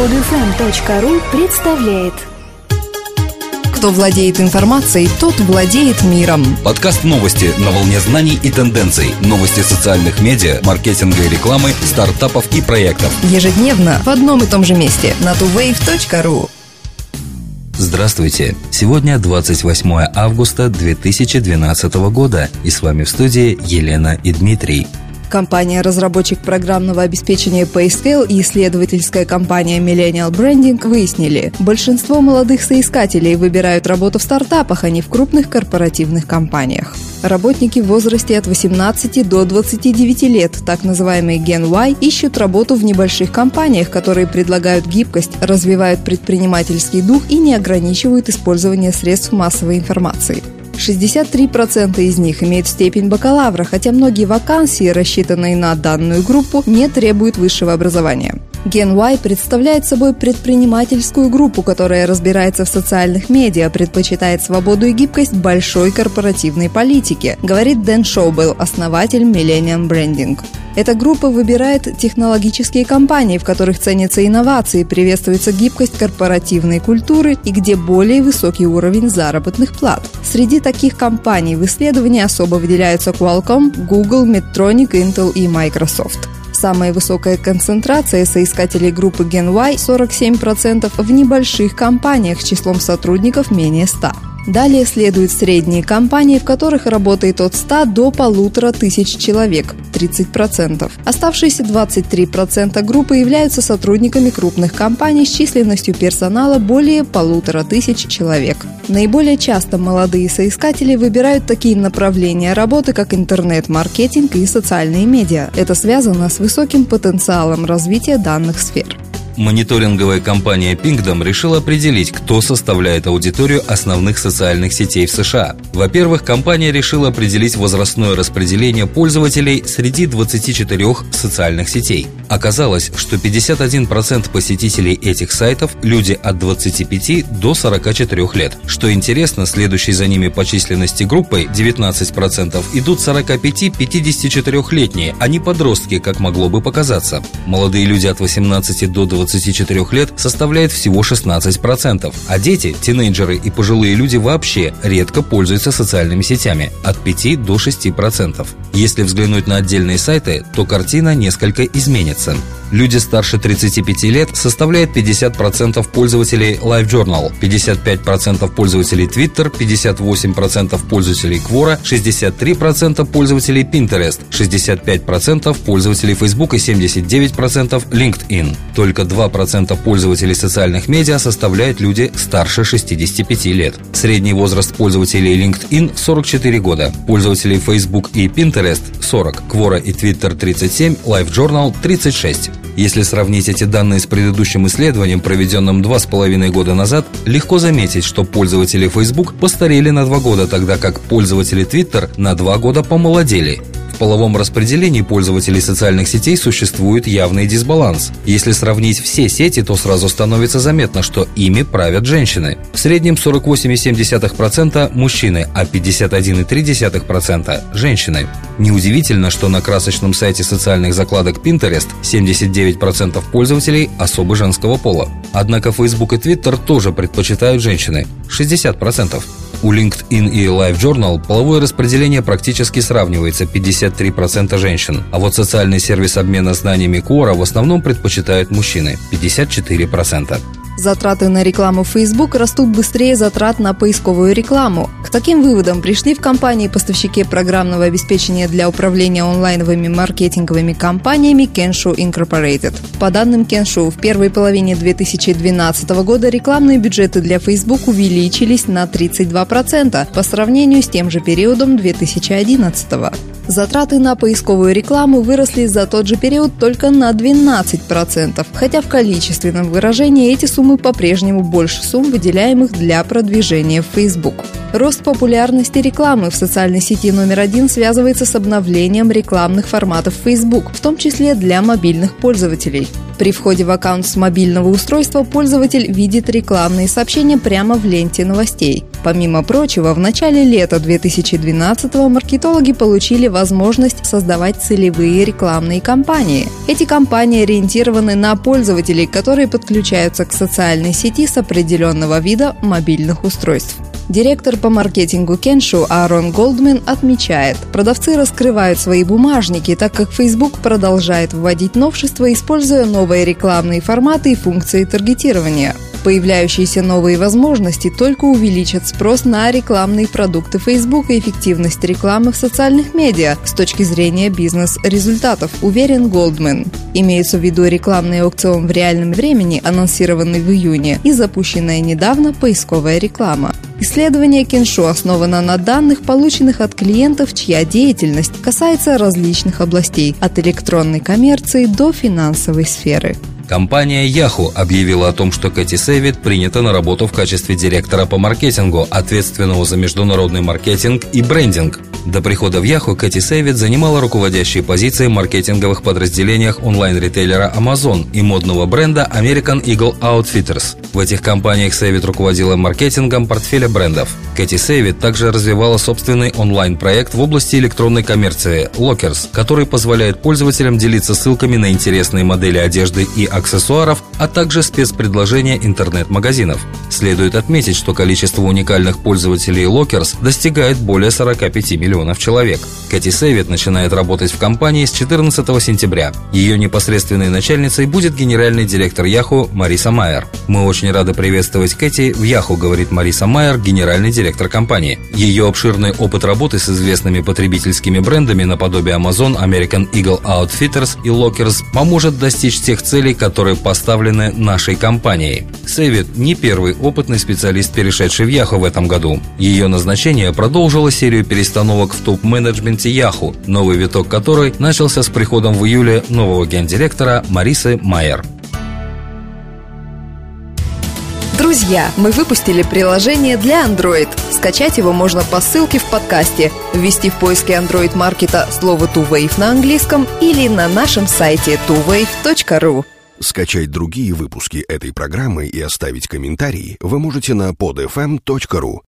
Podfm.ru представляет Кто владеет информацией, тот владеет миром. Подкаст новости на волне знаний и тенденций. Новости социальных медиа, маркетинга и рекламы, стартапов и проектов. Ежедневно в одном и том же месте на tuwave.ru. Здравствуйте! Сегодня 28 августа 2012 года и с вами в студии Елена и Дмитрий. Компания-разработчик программного обеспечения PayScale и исследовательская компания Millennial Branding выяснили, большинство молодых соискателей выбирают работу в стартапах, а не в крупных корпоративных компаниях. Работники в возрасте от 18 до 29 лет, так называемые Gen Y, ищут работу в небольших компаниях, которые предлагают гибкость, развивают предпринимательский дух и не ограничивают использование средств массовой информации. 63% из них имеют степень бакалавра, хотя многие вакансии, рассчитанные на данную группу, не требуют высшего образования. Gen Y представляет собой предпринимательскую группу, которая разбирается в социальных медиа, предпочитает свободу и гибкость большой корпоративной политики, говорит Дэн Шоубелл, основатель Millennium Branding. Эта группа выбирает технологические компании, в которых ценятся инновации, приветствуется гибкость корпоративной культуры и где более высокий уровень заработных плат. Среди таких компаний в исследовании особо выделяются Qualcomm, Google, Medtronic, Intel и Microsoft. Самая высокая концентрация соискателей группы Gen Y – 47% в небольших компаниях с числом сотрудников менее 100. Далее следуют средние компании, в которых работает от 100 до полутора тысяч человек – 30%. Оставшиеся 23% группы являются сотрудниками крупных компаний с численностью персонала более полутора тысяч человек. Наиболее часто молодые соискатели выбирают такие направления работы, как интернет-маркетинг и социальные медиа. Это связано с высоким потенциалом развития данных сфер. Мониторинговая компания Pingdom решила определить, кто составляет аудиторию основных социальных сетей в США. Во-первых, компания решила определить возрастное распределение пользователей среди 24 социальных сетей. Оказалось, что 51% посетителей этих сайтов – люди от 25 до 44 лет. Что интересно, следующей за ними по численности группой 19% идут 45-54-летние, а не подростки, как могло бы показаться. Молодые люди от 18 до 20 24 лет составляет всего 16%, а дети, тинейджеры и пожилые люди вообще редко пользуются социальными сетями – от 5 до 6%. Если взглянуть на отдельные сайты, то картина несколько изменится. Люди старше 35 лет составляют 50% пользователей LiveJournal, 55% пользователей Twitter, 58% пользователей Quora, 63% пользователей Pinterest, 65% пользователей Facebook и 79% LinkedIn. Только 2% пользователей социальных медиа составляют люди старше 65 лет. Средний возраст пользователей LinkedIn – 44 года, пользователей Facebook и Pinterest – 40, Quora и Twitter – 37, LiveJournal – 36. Если сравнить эти данные с предыдущим исследованием, проведенным два с половиной года назад, легко заметить, что пользователи Facebook постарели на два года, тогда как пользователи Twitter на два года помолодели половом распределении пользователей социальных сетей существует явный дисбаланс. Если сравнить все сети, то сразу становится заметно, что ими правят женщины. В среднем 48,7% мужчины, а 51,3% женщины. Неудивительно, что на красочном сайте социальных закладок Pinterest 79% пользователей особо женского пола. Однако Facebook и Twitter тоже предпочитают женщины – 60%. У LinkedIn и LiveJournal половое распределение практически сравнивается 53% женщин, а вот социальный сервис обмена знаниями Quora в основном предпочитают мужчины 54%. Затраты на рекламу Facebook растут быстрее затрат на поисковую рекламу. К таким выводам пришли в компании-поставщике программного обеспечения для управления онлайновыми маркетинговыми компаниями Kensho Incorporated. По данным Kensho, в первой половине 2012 года рекламные бюджеты для Facebook увеличились на 32% по сравнению с тем же периодом 2011 Затраты на поисковую рекламу выросли за тот же период только на 12%, хотя в количественном выражении эти суммы по-прежнему больше сумм, выделяемых для продвижения в Facebook. Рост популярности рекламы в социальной сети номер один связывается с обновлением рекламных форматов Facebook, в том числе для мобильных пользователей. При входе в аккаунт с мобильного устройства пользователь видит рекламные сообщения прямо в ленте новостей. Помимо прочего, в начале лета 2012-го маркетологи получили возможность создавать целевые рекламные кампании. Эти кампании ориентированы на пользователей, которые подключаются к социальной сети с определенного вида мобильных устройств. Директор по маркетингу Кеншу Аарон Голдмен отмечает, продавцы раскрывают свои бумажники, так как Facebook продолжает вводить новшества, используя новые рекламные форматы и функции таргетирования. Появляющиеся новые возможности только увеличат спрос на рекламные продукты Facebook и эффективность рекламы в социальных медиа с точки зрения бизнес-результатов, уверен Голдмен. Имеется в виду рекламный аукцион в реальном времени, анонсированный в июне, и запущенная недавно поисковая реклама. Исследование Кеншо основано на данных, полученных от клиентов, чья деятельность касается различных областей, от электронной коммерции до финансовой сферы. Компания Yahoo объявила о том, что Кэти Сэвид принята на работу в качестве директора по маркетингу, ответственного за международный маркетинг и брендинг. До прихода в Yahoo Кэти Сэвид занимала руководящие позиции в маркетинговых подразделениях онлайн-ритейлера Amazon и модного бренда American Eagle Outfitters. В этих компаниях Сэвид руководила маркетингом портфеля брендов. Кэти Сэвид также развивала собственный онлайн-проект в области электронной коммерции Lockers, который позволяет пользователям делиться ссылками на интересные модели одежды и аксессуаров, а также спецпредложения интернет-магазинов. Следует отметить, что количество уникальных пользователей Lockers достигает более 45 миллионов человек. Кэти Сэвид начинает работать в компании с 14 сентября. Ее непосредственной начальницей будет генеральный директор Yahoo Мариса Майер. Мы очень рады приветствовать Кэти в Yahoo, говорит Мариса Майер, генеральный директор компании. Ее обширный опыт работы с известными потребительскими брендами наподобие Amazon, American Eagle Outfitters и Lockers поможет достичь тех целей, которые поставлены нашей компанией. Сэвид не первый опытный специалист, перешедший в Yahoo в этом году. Ее назначение продолжило серию перестановок в топ-менеджменте Yahoo, новый виток которой начался с приходом в июле нового гендиректора Марисы Майер. Друзья, мы выпустили приложение для Android. Скачать его можно по ссылке в подкасте, ввести в поиске Android маркета слово TuWave на английском или на нашем сайте tuwave.ru. Скачать другие выпуски этой программы и оставить комментарии вы можете на podfm.ru.